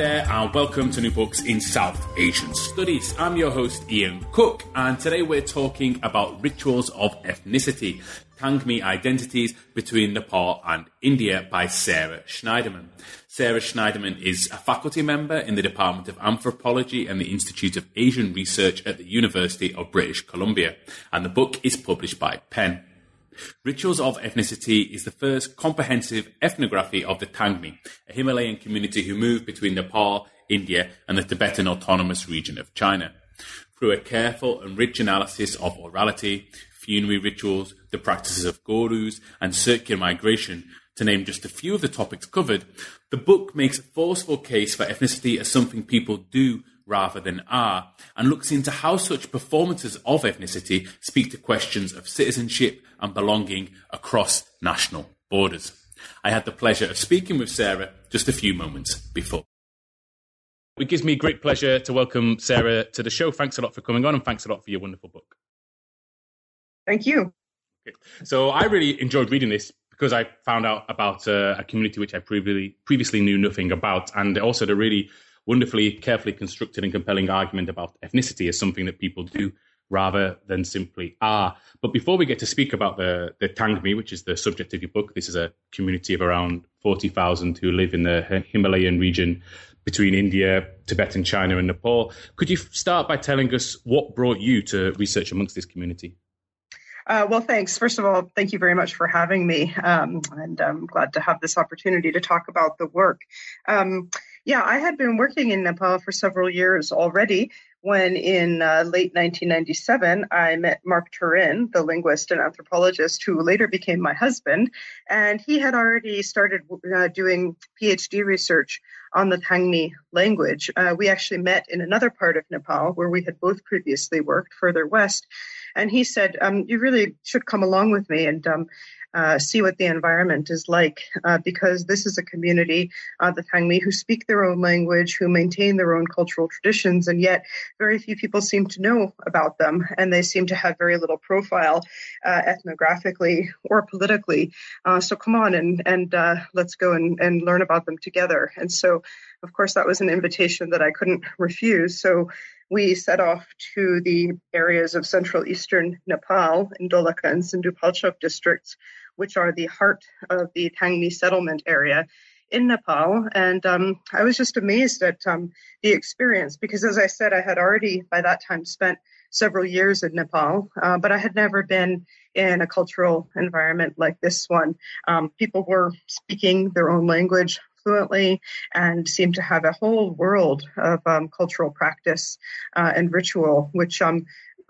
There, and welcome to New Books in South Asian Studies. I'm your host, Ian Cook, and today we're talking about rituals of ethnicity, Tangmi identities between Nepal and India by Sara Shneiderman. Sara Shneiderman is a faculty member in the Department of Anthropology and the Institute of Asian Research at the University of British Columbia, and the book is published by Penn. Rituals of Ethnicity is the first comprehensive ethnography of the Tangmi, a Himalayan community who move between Nepal, India, and the Tibetan Autonomous Region of China. Through a careful and rich analysis of orality, funerary rituals, the practices of gurus, and circular migration, to name just a few of the topics covered, the book makes a forceful case for ethnicity as something people do rather than are, and looks into how such performances of ethnicity speak to questions of citizenship and belonging across national borders. I had the pleasure of speaking with Sara just a few moments before. It gives me great pleasure to welcome Sara to the show. Thanks a lot for coming on, and thanks a lot for your wonderful book. Thank you. So I really enjoyed reading this because I found out about uh, a community which I previously previously knew nothing about, and also the really wonderfully, carefully constructed and compelling argument about ethnicity as something that people do rather than simply are. But before we get to speak about the, the Tangmi, which is the subject of your book, this is a community of around 40,000 who live in the Himalayan region between India, Tibet, and China and Nepal. Could you start by telling us what brought you to research amongst this community? Uh, well, thanks. First of all, thank you very much for having me. Um, and I'm glad to have this opportunity to talk about the work. Um, yeah, I had been working in Nepal for several years already when in uh, late 1997 I met Mark Turin, the linguist and anthropologist who later became my husband, and he had already started uh, doing PhD research on the Tangmi language. Uh, we actually met in another part of Nepal where we had both previously worked further west, and he said, um, "You really should come along with me and." Um, uh, see what the environment is like uh, because this is a community, uh, the Tangmi, who speak their own language, who maintain their own cultural traditions, and yet very few people seem to know about them, and they seem to have very little profile uh, ethnographically or politically. Uh, so come on and and uh, let's go and, and learn about them together. And so, of course, that was an invitation that I couldn't refuse. So we set off to the areas of central eastern Nepal in Dolakha and Sindhupalchok districts, which are the heart of the Tangmi settlement area in Nepal. And um, I was just amazed at um, the experience because, as I said, I had already by that time spent several years in Nepal, uh, but I had never been in a cultural environment like this one. Um, people were speaking their own language fluently and seemed to have a whole world of um, cultural practice uh, and ritual, which um,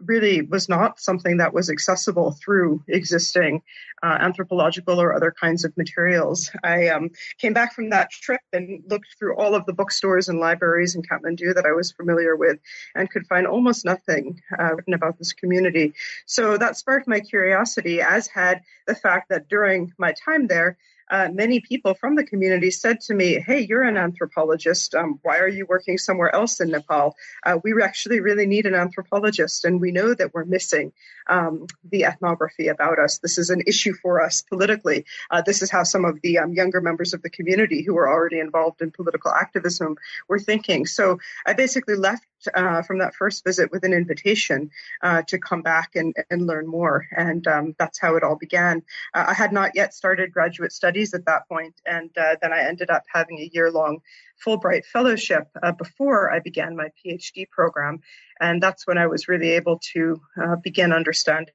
really was not something that was accessible through existing uh, anthropological or other kinds of materials. I um, came back from that trip and looked through all of the bookstores and libraries in Kathmandu that I was familiar with and could find almost nothing uh, written about this community. So that sparked my curiosity, as had the fact that during my time there, uh, many people from the community said to me, Hey, you're an anthropologist. Um, why are you working somewhere else in Nepal? Uh, we actually really need an anthropologist, and we know that we're missing um, the ethnography about us. This is an issue for us politically. Uh, this is how some of the um, younger members of the community who were already involved in political activism were thinking. So I basically left uh, from that first visit with an invitation uh, to come back and, and learn more. And um, that's how it all began. Uh, I had not yet started graduate studies at that point, and uh, then I ended up having a year long Fulbright Fellowship uh, before I began my PhD program. And that's when I was really able to uh, begin understanding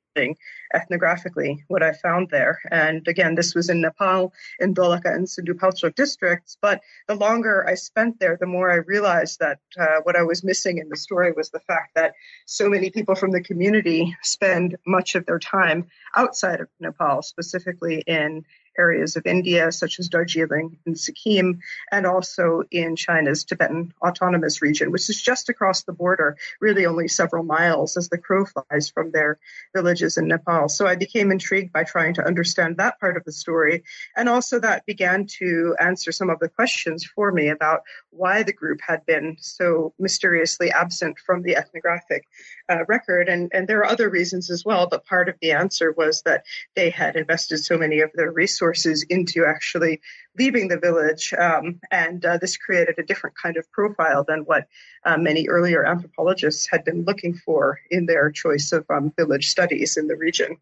ethnographically what I found there. And again, this was in Nepal, in Dolakha and Sindhupalchok districts. But the longer I spent there, the more I realized that uh, what I was missing in the story was the fact that so many people from the community spend much of their time outside of Nepal, specifically in areas of India, such as Darjeeling and Sikkim, and also in China's Tibetan Autonomous Region, which is just across the border, really only several miles as the crow flies from their villages in Nepal. So I became intrigued by trying to understand that part of the story. And also that began to answer some of the questions for me about why the group had been so mysteriously absent from the ethnographic uh, record. And, and there are other reasons as well, but part of the answer was that they had invested so many of their resources into actually leaving the village. Um, and uh, this created a different kind of profile than what uh, many earlier anthropologists had been looking for in their choice of um, village studies in the region.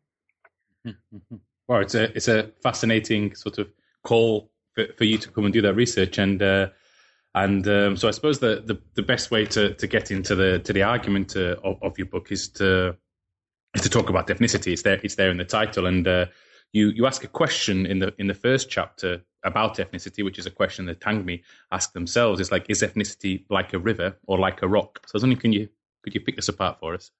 Well, it's a it's a fascinating sort of call for, for you to come and do that research, and uh, and um, so I suppose the, the, the best way to, to get into the to the argument uh, of, of, your book is to is to talk about ethnicity. It's there it's there in the title, and uh, you you ask a question in the in the first chapter about ethnicity, which is a question that Tangmi ask themselves. It's like, is ethnicity like a river or like a rock? So I was wondering, can you could you pick this apart for us?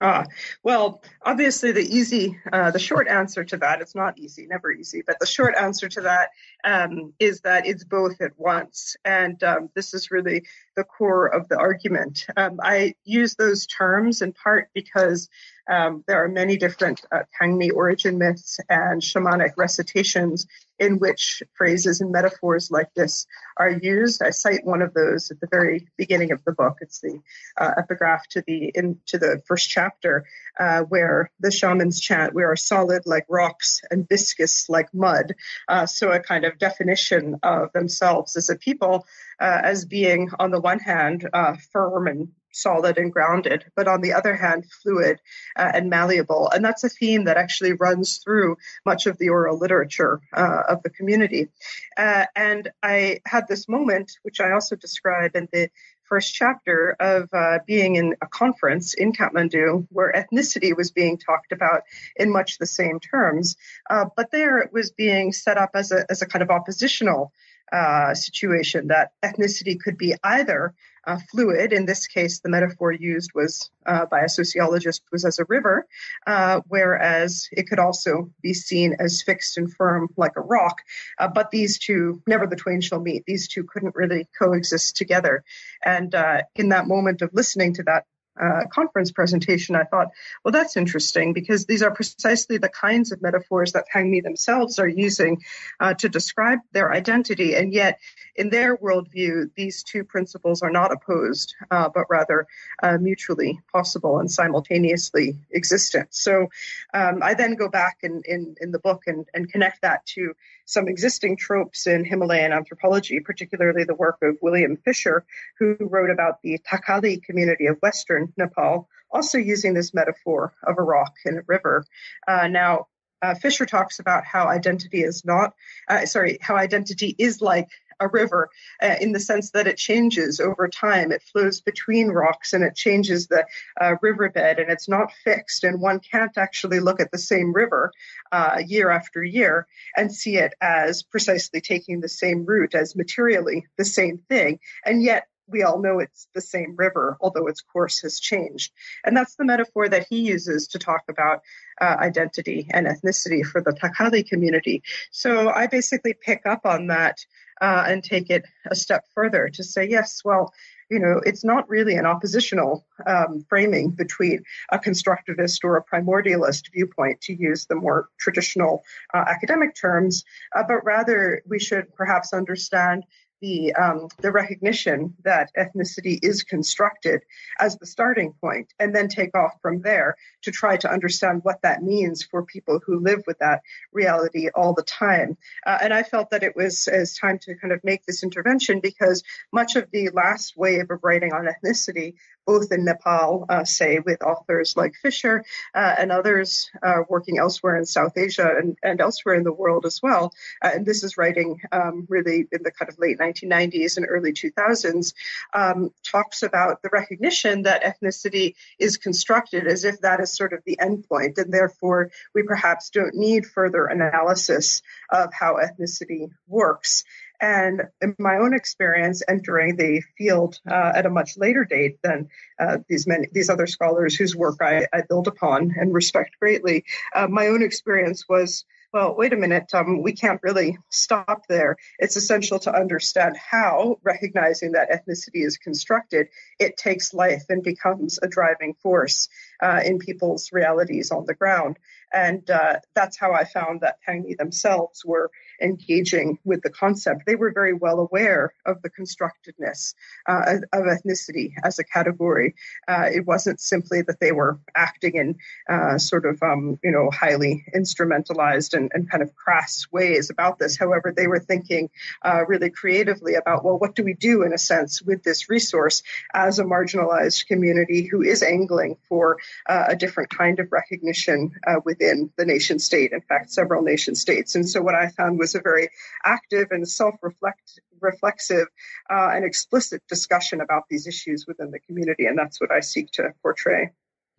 Ah, well, obviously the easy, uh, the short answer to that, it's not easy, never easy, but the short answer to that um, is that it's both at once. And um, this is really the core of the argument. Um, I use those terms in part because um, there are many different uh, Tangmi origin myths and shamanic recitations in which phrases and metaphors like this are used. I cite one of those at the very beginning of the book. It's the uh, epigraph to the into the first chapter, uh, where the shamans chant, "We are solid like rocks and viscous like mud." Uh, so a kind of definition of themselves as a people uh, as being, on the one hand, uh, firm and solid and grounded, but on the other hand, fluid uh, and malleable. And that's a theme that actually runs through much of the oral literature uh, of the community. Uh, and I had this moment, which I also describe in the first chapter of uh, being in a conference in Kathmandu where ethnicity was being talked about in much the same terms, uh, but there it was being set up as a, as a kind of oppositional uh, situation that ethnicity could be either uh, fluid. In this case, the metaphor used was uh, by a sociologist was as a river, uh, whereas it could also be seen as fixed and firm like a rock. Uh, but these two, never the twain shall meet. These two couldn't really coexist together. And uh, in that moment of listening to that uh, conference presentation, I thought, well, that's interesting because these are precisely the kinds of metaphors that Tangmi themselves are using uh, to describe their identity. And yet, in their worldview, these two principles are not opposed, uh, but rather uh, mutually possible and simultaneously existent. So um, I then go back in, in, in the book and, and connect that to some existing tropes in Himalayan anthropology, particularly the work of William Fisher, who wrote about the Thakali community of Western Nepal, also using this metaphor of a rock and a river. Uh, now, uh, Fisher talks about how identity is not, uh, sorry, how identity is like a river uh, in the sense that it changes over time. It flows between rocks and it changes the uh, riverbed and it's not fixed. And one can't actually look at the same river uh, year after year and see it as precisely taking the same route as materially the same thing. And yet we all know it's the same river, although its course has changed. And that's the metaphor that he uses to talk about uh, identity and ethnicity for the Thakali community. So I basically pick up on that uh, and take it a step further to say, yes, well, you know, it's not really an oppositional um, framing between a constructivist or a primordialist viewpoint, to use the more traditional uh, academic terms, uh, but rather we should perhaps understand the um, the recognition that ethnicity is constructed as the starting point, and then take off from there to try to understand what that means for people who live with that reality all the time. Uh, and I felt that it was as time to kind of make this intervention because much of the last wave of writing on ethnicity both in Nepal, uh, say, with authors like Fisher uh, and others uh, working elsewhere in South Asia and, and, elsewhere in the world as well. Uh, and this is writing um, really in the kind of late 1990s and early 2000s, um, talks about the recognition that ethnicity is constructed as if that is sort of the endpoint, and therefore we perhaps don't need further analysis of how ethnicity works. And in my own experience, entering the field uh, at a much later date than uh, these many these other scholars whose work I, I build upon and respect greatly, uh, my own experience was well, wait a minute, um, we can't really stop there. It's essential to understand how, recognizing that ethnicity is constructed, it takes life and becomes a driving force uh, in people's realities on the ground. And uh, that's how I found that Tangmi themselves were engaging with the concept. They were very well aware of the constructedness uh, of ethnicity as a category. Uh, it wasn't simply that they were acting in uh, sort of, um, you know, highly instrumentalized and, and, kind of crass ways about this. However, they were thinking uh, really creatively about, well, what do we do in a sense with this resource as a marginalized community who is angling for uh, a different kind of recognition within the nation state, in fact, several nation states. And so what I found was a very active and self-reflexive uh, and explicit discussion about these issues within the community. And that's what I seek to portray.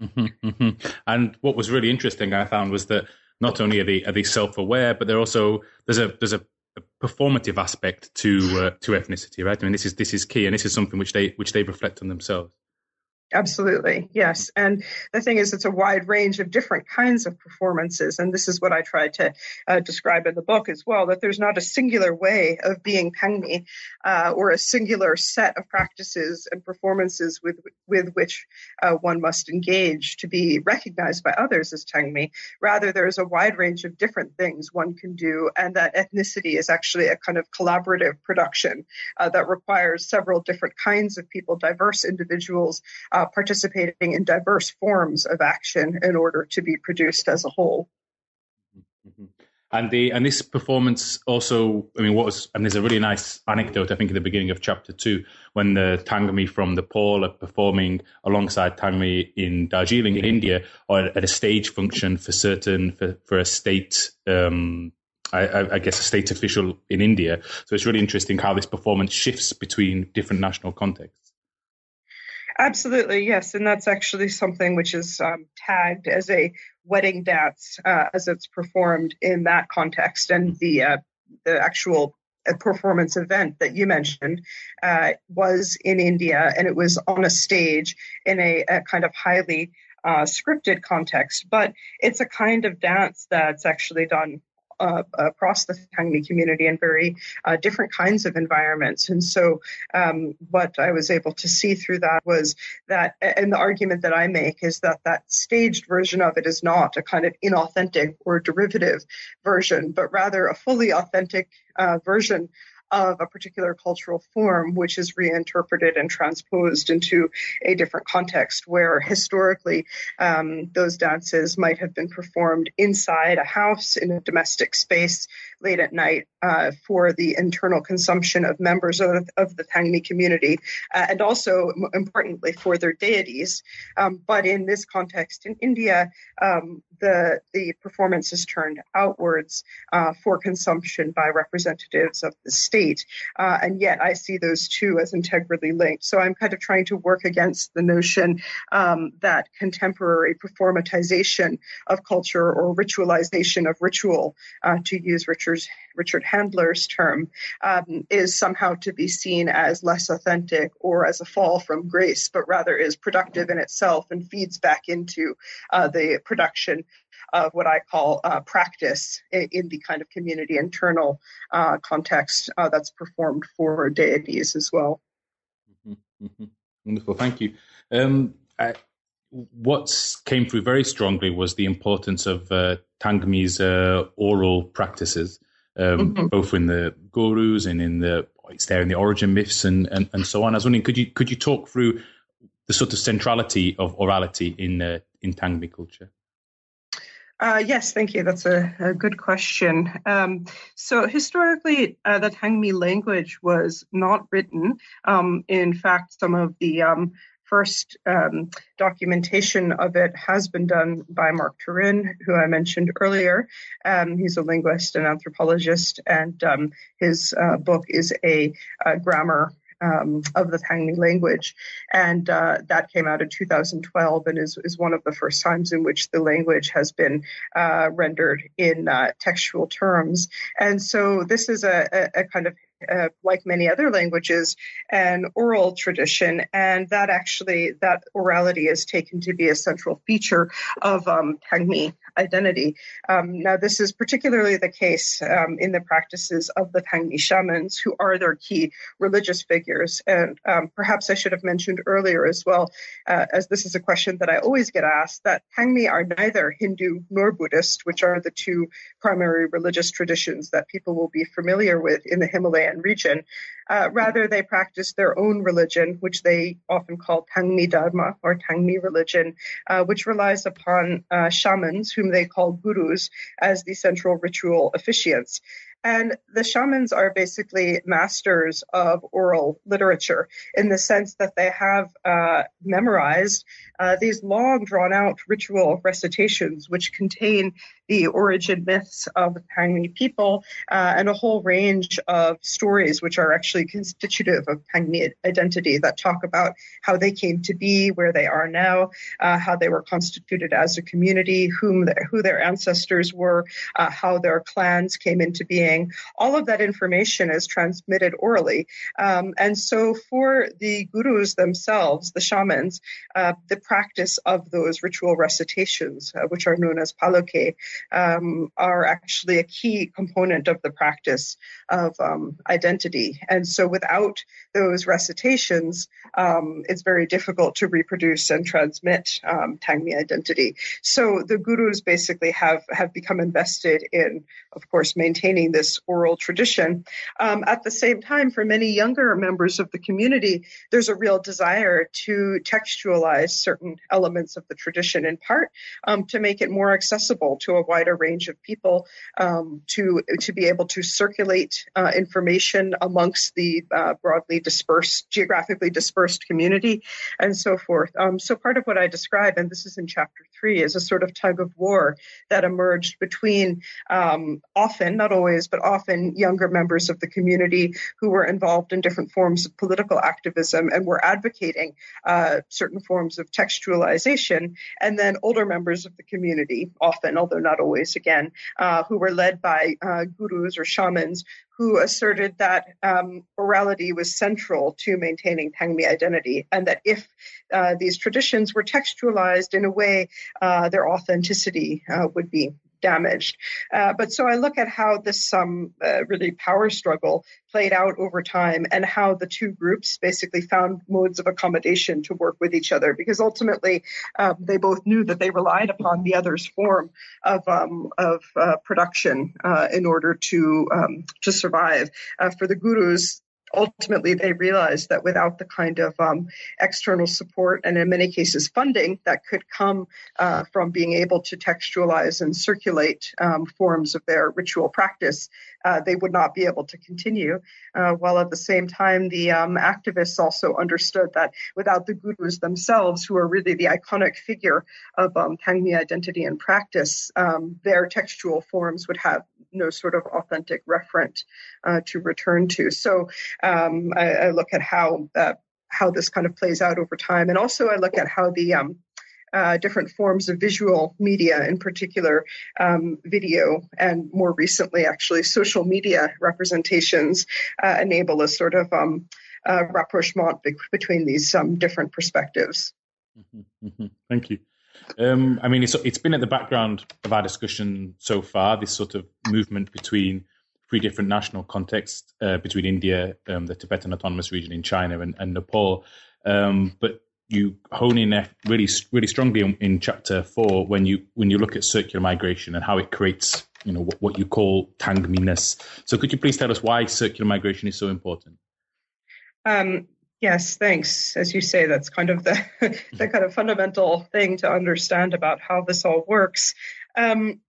Mm-hmm, mm-hmm. And what was really interesting, I found, was that not only are they are they self aware, but they're also there's a there's a performative aspect to uh, to ethnicity, right? I mean, this is this is key, and this is something which they which they reflect on themselves. Absolutely, yes. And the thing is, it's a wide range of different kinds of performances. And this is what I tried to uh, describe in the book as well that there's not a singular way of being Tangmi uh, or a singular set of practices and performances with, with which uh, one must engage to be recognized by others as Tangmi. Rather, there's a wide range of different things one can do, and that ethnicity is actually a kind of collaborative production uh, that requires several different kinds of people, diverse individuals uh, participating in diverse forms of action in order to be produced as a whole. Mm-hmm. And the and this performance also, I mean, what was and there's a really nice anecdote I think at the beginning of chapter two when the Tangmi from Nepal are performing alongside Tangmi in Darjeeling in India or at a stage function for certain for, for a state um, I, I, guess a state official in India. So it's really interesting how this performance shifts between different national contexts. Absolutely, yes. And that's actually something which is um, tagged as a wedding dance uh, as it's performed in that context. And the, uh, the actual uh, performance event that you mentioned uh, was in India and it was on a stage in a, a kind of highly uh, scripted context. But it's a kind of dance that's actually done uh, across the Tangmi community in very uh, different kinds of environments. And so, um, what I was able to see through that was that, and the argument that I make is that that staged version of it is not a kind of inauthentic or derivative version, but rather a fully authentic uh, version of a particular cultural form, which is reinterpreted and transposed into a different context where historically um, those dances might have been performed inside a house in a domestic space late at night uh, for the internal consumption of members of, of the Tangmi community, uh, and also importantly for their deities. Um, but in this context, in India, um, the the performance is turned outwards uh, for consumption by representatives of the state, uh, and yet I see those two as integrally linked. So I'm kind of trying to work against the notion um, that contemporary performatization of culture or ritualization of ritual, uh, to use Richard Richard's, Richard Handler's term, um, is somehow to be seen as less authentic or as a fall from grace, but rather is productive in itself and feeds back into uh, the production of what I call uh, practice in, in, the kind of community internal uh, context uh, that's performed for deities as well. Mm-hmm, mm-hmm. Wonderful, thank you. Um, I, what came through very strongly was the importance of uh, Tangmi's uh, oral practices, um, mm-hmm. both in the gurus and in the it's there in the origin myths and, and, and so on. I was wondering, could you could you talk through the sort of centrality of orality in uh, in Tangmi culture? Uh, yes, thank you. That's a, a good question. Um, so historically, uh, the Tangmi language was not written. Um, in fact, some of the um, first um, documentation of it has been done by Mark Turin, who I mentioned earlier. Um, he's a linguist and anthropologist, and um, his uh, book is a, a grammar um, of the Tangmi language. And uh, that came out in 2012 and is, is one of the first times in which the language has been uh, rendered in uh, textual terms. And so this is a, a, a kind of uh, like many other languages, an oral tradition, and that actually that orality is taken to be a central feature of um, identity. Um, now, this is particularly the case um, in the practices of the Tangmi shamans, who are their key religious figures. And um, perhaps I should have mentioned earlier as well, uh, as this is a question that I always get asked, that Tangmi are neither Hindu nor Buddhist, which are the two primary religious traditions that people will be familiar with in the Himalayan region. Uh, rather, they practice their own religion, which they often call Tangmi Dharma or Tangmi religion, uh, which relies upon uh, shamans, whom they call gurus, as the central ritual officiants. And the shamans are basically masters of oral literature in the sense that they have uh, memorized uh, these long, drawn out ritual recitations, which contain the origin myths of the Tangmi people uh, and a whole range of stories, which are actually constitutive of Tangmi identity that talk about how they came to be, where they are now, uh, how they were constituted as a community, whom their, who their ancestors were, uh, how their clans came into being. All of that information is transmitted orally. Um, and so for the gurus themselves, the shamans, uh, the practice of those ritual recitations, uh, which are known as paloke, um, are actually a key component of the practice of um, identity. And so without those recitations, um, it's very difficult to reproduce and transmit um, Tangmi identity. So the gurus basically have, have become invested in, of course, maintaining this oral tradition. Um, at the same time, for many younger members of the community, there's a real desire to textualize certain elements of the tradition in part um, to make it more accessible to a wider range of people um, to to be able to circulate uh, information amongst the uh, broadly dispersed, geographically dispersed community, and so forth. Um, so part of what I describe, and this is in chapter three, is a sort of tug of war that emerged between um, often, not always, but often younger members of the community who were involved in different forms of political activism and were advocating uh, certain forms of textualization, and then older members of the community, often, although not always, again, uh, who were led by uh, gurus or shamans who asserted that um, orality was central to maintaining Tangmi identity, and that if uh, these traditions were textualized in a way, uh, their authenticity uh, would be damaged. Uh, but so I look at how this um, uh, really power struggle played out over time and how the two groups basically found modes of accommodation to work with each other because ultimately um, they both knew that they relied upon the other's form of, um, of uh, production uh, in order to, um, to survive. Uh, for the gurus, ultimately they realized that without the kind of um, external support and in many cases funding that could come uh, from being able to textualize and circulate um, forms of their ritual practice, uh, they would not be able to continue. Uh, while at the same time, the um, activists also understood that without the gurus themselves, who are really the iconic figure of um, identity and practice, um, their textual forms would have no sort of authentic referent uh, to return to. So um, I, I, look at how uh, how this kind of plays out over time, and also I look at how the um, uh, different forms of visual media, in particular um, video, and more recently, actually, social media representations uh, enable a sort of um, uh, rapprochement be- between these um, different perspectives. Mm-hmm, mm-hmm. Thank you. Um, I mean, it's, it's been at the background of our discussion so far, this sort of movement between three different national contexts uh, between India, um, the Tibetan Autonomous Region in China, and, and Nepal. Um, but you hone in really really strongly in, in, chapter four when you when you look at circular migration and how it creates you know what, what you call tangminess. So could you please tell us why circular migration is so important? Um, yes, thanks. As you say, that's kind of the the kind of fundamental thing to understand about how this all works. Um,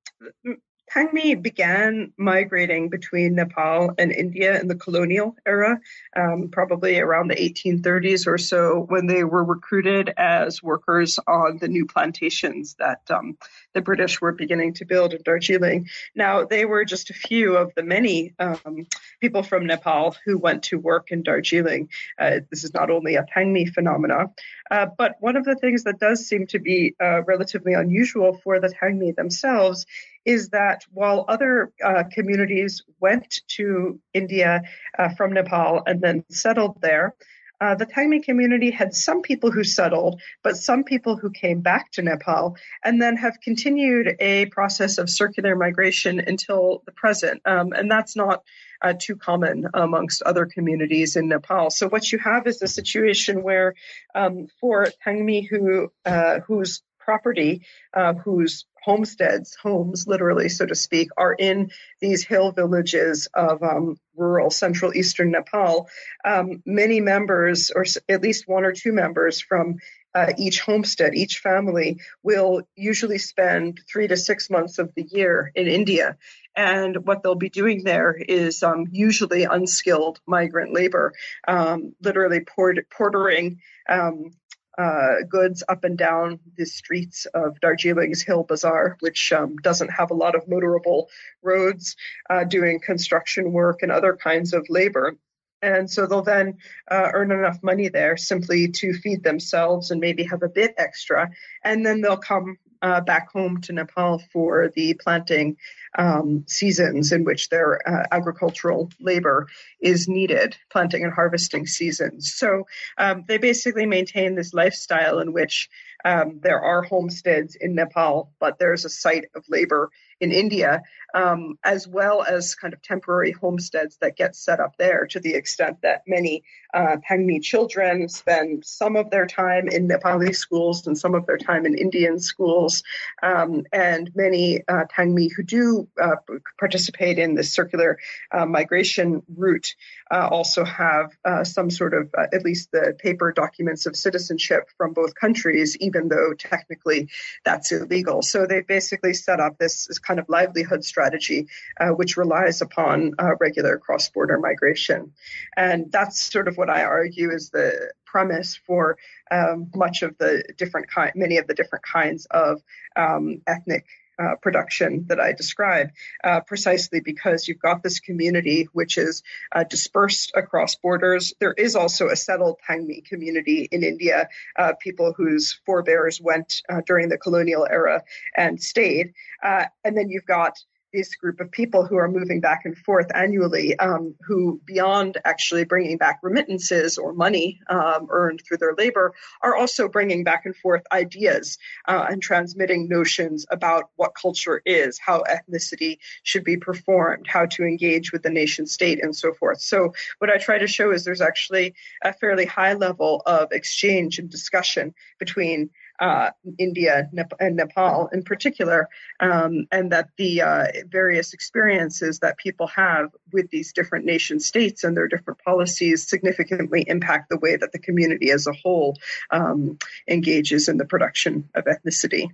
Tangmi began migrating between Nepal and India in the colonial era, um, probably around the 1830s or so, when they were recruited as workers on the new plantations that um, the British were beginning to build in Darjeeling. Now, they were just a few of the many um, people from Nepal who went to work in Darjeeling. Uh, this is not only a Tangmi phenomena, uh, but one of the things that does seem to be uh, relatively unusual for the Tangmi themselves is that while other uh, communities went to India uh, from Nepal and then settled there, uh, the Tangmi community had some people who settled, but some people who came back to Nepal and then have continued a process of circular migration until the present. Um, and that's not uh, too common amongst other communities in Nepal. So what you have is a situation where um, for Tangmi who uh, whose property, uh, whose homesteads, homes, literally, so to speak, are in these hill villages of um, rural central eastern Nepal. Um, many members, or at least one or two members from uh, each homestead, each family will usually spend three to six months of the year in India. And what they'll be doing there is um, usually unskilled migrant labor, um, literally port- portering um, uh, goods up and down the streets of Darjeeling's Hill Bazaar, which um, doesn't have a lot of motorable roads, uh, doing construction work and other kinds of labor. And so they'll then uh, earn enough money there simply to feed themselves and maybe have a bit extra. And then they'll come uh, back home to Nepal for the planting um, seasons in which their uh, agricultural labor is needed, planting and harvesting seasons. So um, they basically maintain this lifestyle in which um, there are homesteads in Nepal, but there's a site of labor in India, um, as well as kind of temporary homesteads that get set up there to the extent that many uh, Tangmi children spend some of their time in Nepali schools and some of their time in Indian schools. Um, and many uh, Tangmi who do uh, participate in this circular uh, migration route uh, also have uh, some sort of, at least the paper documents of citizenship from both countries, even though technically that's illegal. So they basically set up this, this kind of livelihood strategy, uh, which relies upon uh, regular cross border migration. And that's sort of what I argue is the premise for um, much of the different kind, many of the different kinds of um, ethnic uh, production that I described, uh, precisely because you've got this community which is uh, dispersed across borders. There is also a settled Tangmi community in India, uh, people whose forebears went uh, during the colonial era and stayed. Uh, and then you've got this group of people who are moving back and forth annually, um, who beyond actually bringing back remittances or money um, earned through their labor, are also bringing back and forth ideas uh, and transmitting notions about what culture is, how ethnicity should be performed, how to engage with the nation state, and so forth. So, what I try to show is there's actually a fairly high level of exchange and discussion between uh, India Nep- and Nepal in particular, um, and that the uh, various experiences that people have with these different nation states and their different policies significantly impact the way that the community as a whole um, engages in the production of ethnicity.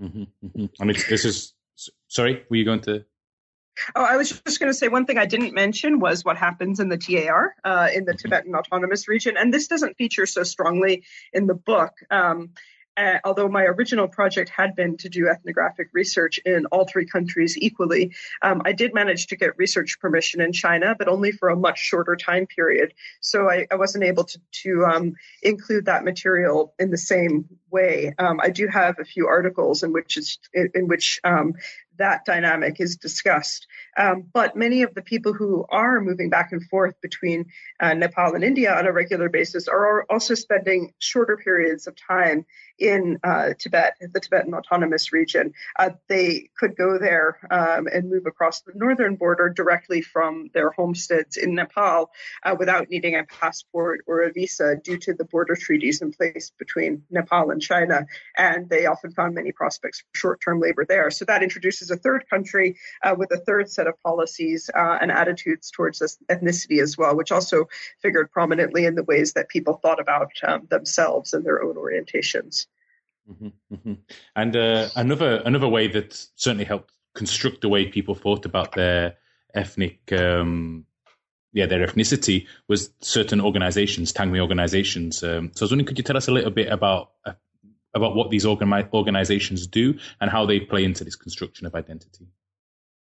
Mm-hmm, mm-hmm. I mean, this is sorry, were you going to? Oh, I was just going to say one thing I didn't mention was what happens in the TAR uh, in the mm-hmm. Tibetan Autonomous Region, and this doesn't feature so strongly in the book. Um, uh, although my original project had been to do ethnographic research in all three countries equally, um, I did manage to get research permission in China, but only for a much shorter time period. So I, I wasn't able to, to um, include that material in the same way. Um, I do have a few articles in which in which um, that dynamic is discussed. Um, but many of the people who are moving back and forth between uh, Nepal and India on a regular basis are also spending shorter periods of time in uh, Tibet, the Tibetan Autonomous Region. Uh, they could go there um, and move across the northern border directly from their homesteads in Nepal uh, without needing a passport or a visa due to the border treaties in place between Nepal and China. And they often found many prospects for short term labor there. So that introduces a third country uh, with a third set of policies uh, and attitudes towards ethnicity as well, which also figured prominently in the ways that people thought about um, themselves and their own orientations. Mm-hmm, mm-hmm. And uh, another another way that certainly helped construct the way people thought about their ethnic um, yeah, their ethnicity was certain organizations, Tangmi organizations. Um, so I was wondering, could you tell us a little bit about uh, about what these organizations do and how they play into this construction of identity?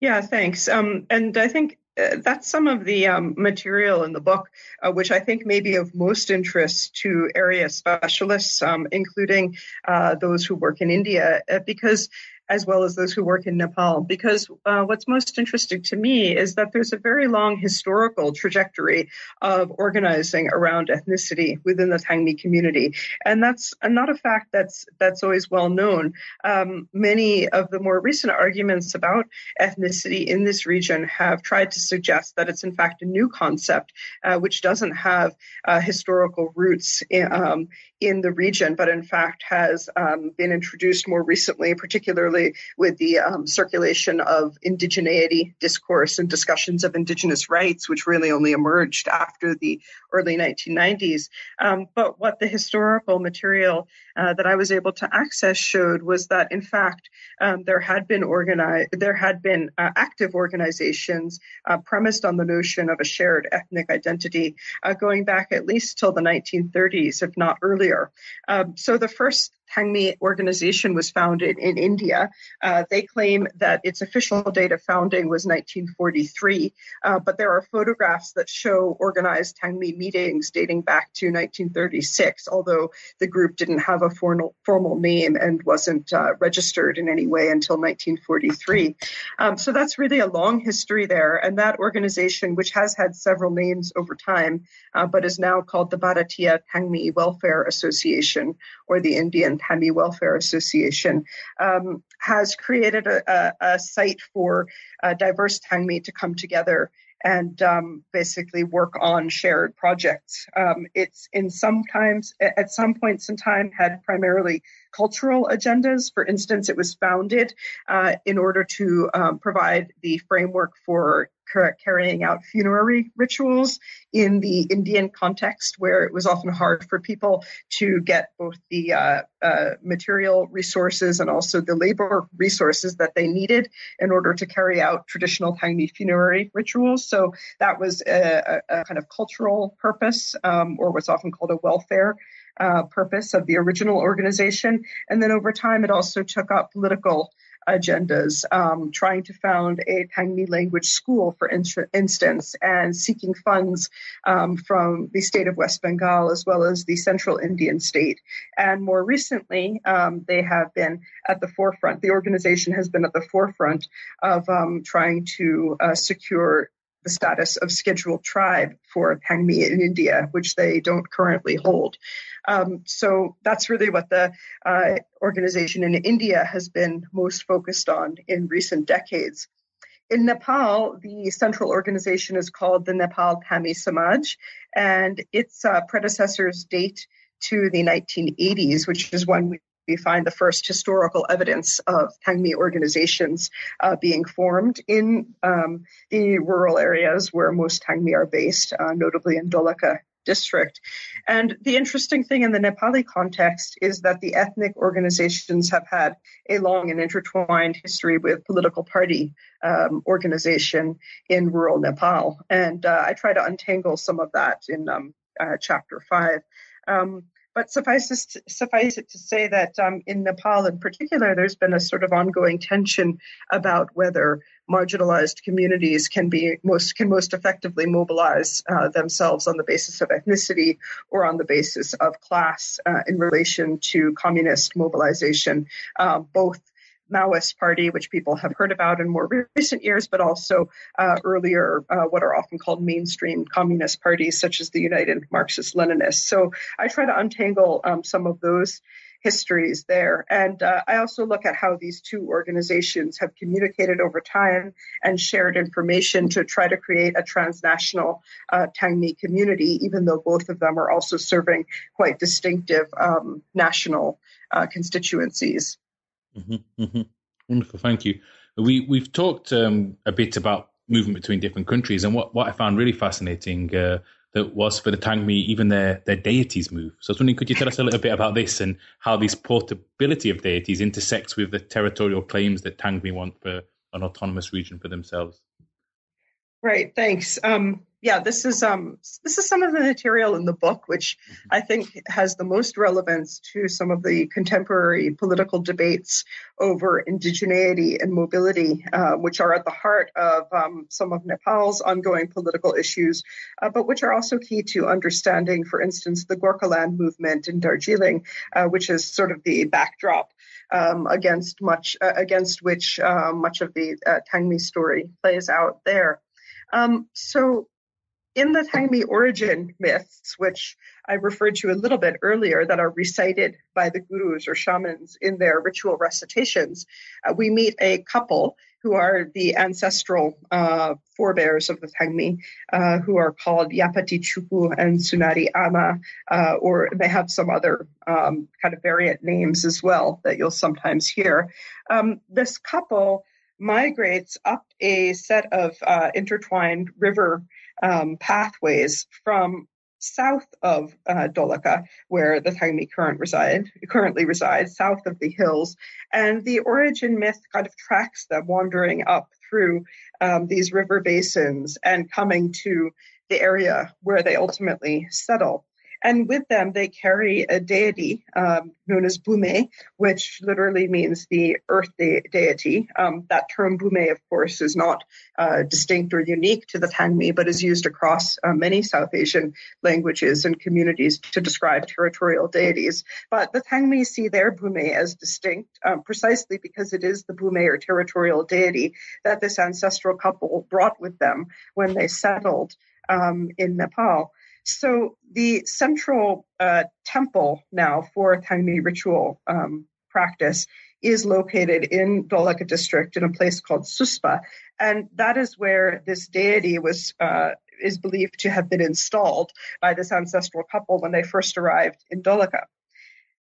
Yeah, thanks. Um, and I think uh, that's some of the um, material in the book, uh, which I think may be of most interest to area specialists, um, including uh, those who work in India, uh, because as well as those who work in Nepal. Because uh, what's most interesting to me is that there's a very long historical trajectory of organizing around ethnicity within the Tangmi community, and that's not a fact that's that's always well known. Um, many of the more recent arguments about ethnicity in this region have tried to suggest that it's in fact a new concept, uh, which doesn't have uh, historical roots in, um, in the region, but in fact has um, been introduced more recently, particularly with the um, circulation of indigeneity discourse and discussions of indigenous rights, which really only emerged after the early 1990s. Um, but what the historical material uh, that I was able to access showed was that, in fact, um, there had been organized, there had been uh, active organizations uh, premised on the notion of a shared ethnic identity uh, going back at least till the 1930s, if not earlier. Um, so the first Tangmi organization was founded in India. Uh, they claim that its official date of founding was 1943, uh, but there are photographs that show organized Tangmi meetings dating back to 1936, although the group didn't have a formal, formal name and wasn't uh, registered in any way until 1943. Um, so that's really a long history there. And that organization, which has had several names over time, uh, but is now called the Bharatiya Tangmi Welfare Association or the Indian Tangmi Welfare Association, um, has created a, a, a site for uh, diverse Tangmi to come together and um, basically work on shared projects. Um, it's in sometimes at some points in time had primarily cultural agendas. For instance, it was founded uh, in order to um, provide the framework for carrying out funerary rituals in the Indian context, where it was often hard for people to get both the uh, uh, material resources and also the labor resources that they needed in order to carry out traditional Tangmi funerary rituals. So that was a, a kind of cultural purpose, um, or what's often called a welfare uh, purpose of the original organization. And then over time, it also took up political agendas, um, trying to found a Tangmi language school, for in- instance, and seeking funds um, from the state of West Bengal as well as the central Indian state. And more recently, um, they have been at the forefront, the organization has been at the forefront of um, trying to uh, secure the status of scheduled tribe for Tangmi in India, which they don't currently hold. Um, so that's really what the uh, organization in India has been most focused on in recent decades. In Nepal, the central organization is called the Nepal Tangmi Samaj, and its uh, predecessors date to the 1980s, which is when we we find the first historical evidence of Tangmi organizations uh, being formed in um, the rural areas where most Tangmi are based, uh, notably in Dolakha district. And the interesting thing in the Nepali context is that the ethnic organizations have had a long and intertwined history with political party um, organization in rural Nepal. And uh, I try to untangle some of that in um, uh, chapter five. Um, but suffice, to, suffice it to say that um, in Nepal, in particular, there's been a sort of ongoing tension about whether marginalized communities can be most can most effectively mobilize uh, themselves on the basis of ethnicity or on the basis of class uh, in relation to communist mobilization. Uh, both Maoist Party, which people have heard about in more recent years, but also uh, earlier, uh, what are often called mainstream communist parties, such as the United Marxist Leninists. So I try to untangle um, some of those histories there. And uh, I also look at how these two organizations have communicated over time and shared information to try to create a transnational uh, Tangmi community, even though both of them are also serving quite distinctive um, national uh, constituencies. Mm-hmm, mm-hmm. Wonderful, thank you. We we've talked um, a bit about movement between different countries, and what, what I found really fascinating uh, that was for the Tangmi, even their their deities move. So I was wondering, could you tell us a little bit about this and how this portability of deities intersects with the territorial claims that Tangmi want for an autonomous region for themselves? Right. Thanks. Um, yeah, this is um, this is some of the material in the book, which mm-hmm. I think has the most relevance to some of the contemporary political debates over indigeneity and mobility, uh, which are at the heart of um, some of Nepal's ongoing political issues, uh, but which are also key to understanding, for instance, the Gorkhaland movement in Darjeeling, uh, which is sort of the backdrop um, against much uh, against which uh, much of the uh, Tangmi story plays out there. Um, so in the Tangmi origin myths, which I referred to a little bit earlier, that are recited by the gurus or shamans in their ritual recitations, uh, we meet a couple who are the ancestral uh, forebears of the Tangmi, uh, who are called Yapati Chuku and Sunari Ama, uh, or they have some other um, kind of variant names as well that you'll sometimes hear. Um, this couple migrates up a set of uh, intertwined river um, pathways from south of uh, where the Tangmi current reside, currently resides, south of the hills. And the origin myth kind of tracks them wandering up through um, these river basins and coming to the area where they ultimately settle. And with them, they carry a deity um, known as Bume, which literally means the earth de- deity. Um, that term Bume, of course, is not uh, distinct or unique to the Tangmi, but is used across uh, many South Asian languages and communities to describe territorial deities. But the Tangmi see their Bume as distinct um, precisely because it is the Bume or territorial deity that this ancestral couple brought with them when they settled um, in Nepal. So the central uh, temple now for Tangmi ritual um, practice is located in Dolakha district in a place called Suspa, and that is where this deity was uh, is believed to have been installed by this ancestral couple when they first arrived in Dolakha.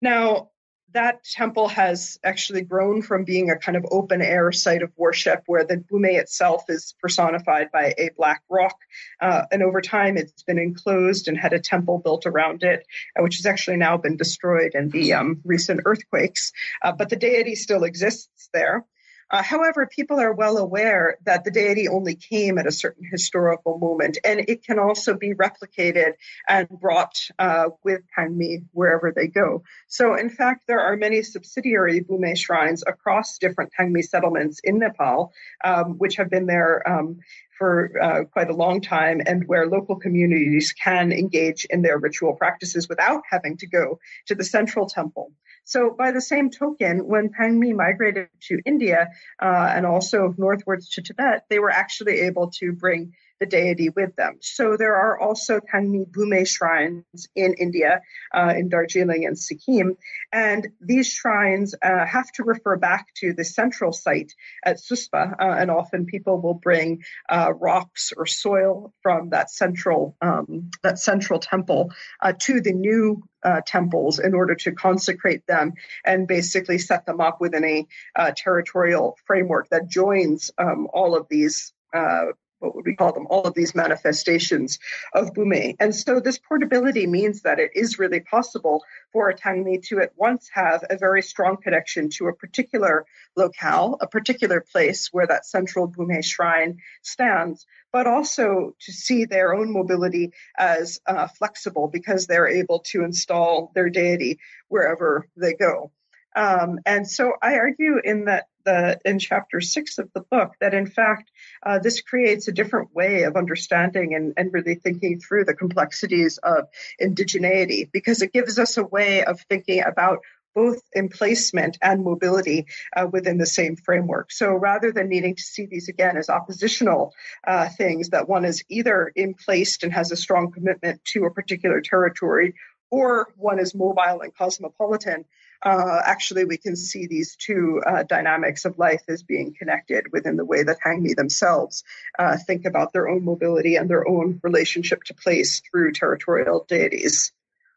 Now, that temple has actually grown from being a kind of open air site of worship where the Bume itself is personified by a black rock. Uh, and over time, it's been enclosed and had a temple built around it, uh, which has actually now been destroyed in the um, recent earthquakes. Uh, but the deity still exists there. Uh, however, people are well aware that the deity only came at a certain historical moment, and it can also be replicated and brought uh, with Tangmi wherever they go. So, in fact, there are many subsidiary Bume shrines across different Tangmi settlements in Nepal, um, which have been there um, for uh, quite a long time and where local communities can engage in their ritual practices without having to go to the central temple. So, by the same token, when Tangmi migrated to India uh, and also northwards to Tibet, they were actually able to bring the deity with them. So there are also Tangmi Bume shrines in India, uh, in Darjeeling and Sikkim, and these shrines uh, have to refer back to the central site at Suspa, uh, and often people will bring uh, rocks or soil from that central um, that central temple uh, to the new uh, temples in order to consecrate them and basically set them up within a uh, territorial framework that joins um, all of these uh, what would we call them, all of these manifestations of Bume. And so this portability means that it is really possible for a Tangmi to at once have a very strong connection to a particular locale, a particular place where that central Bume shrine stands, but also to see their own mobility as uh, flexible because they're able to install their deity wherever they go. Um, and so I argue in that the in chapter six of the book that in fact uh, this creates a different way of understanding and, and really thinking through the complexities of indigeneity because it gives us a way of thinking about both emplacement and mobility uh, within the same framework. So rather than needing to see these again as oppositional uh, things, that one is either emplaced and has a strong commitment to a particular territory, or one is mobile and cosmopolitan, uh, actually we can see these two uh, dynamics of life as being connected within the way that Tangmi themselves uh, think about their own mobility and their own relationship to place through territorial deities.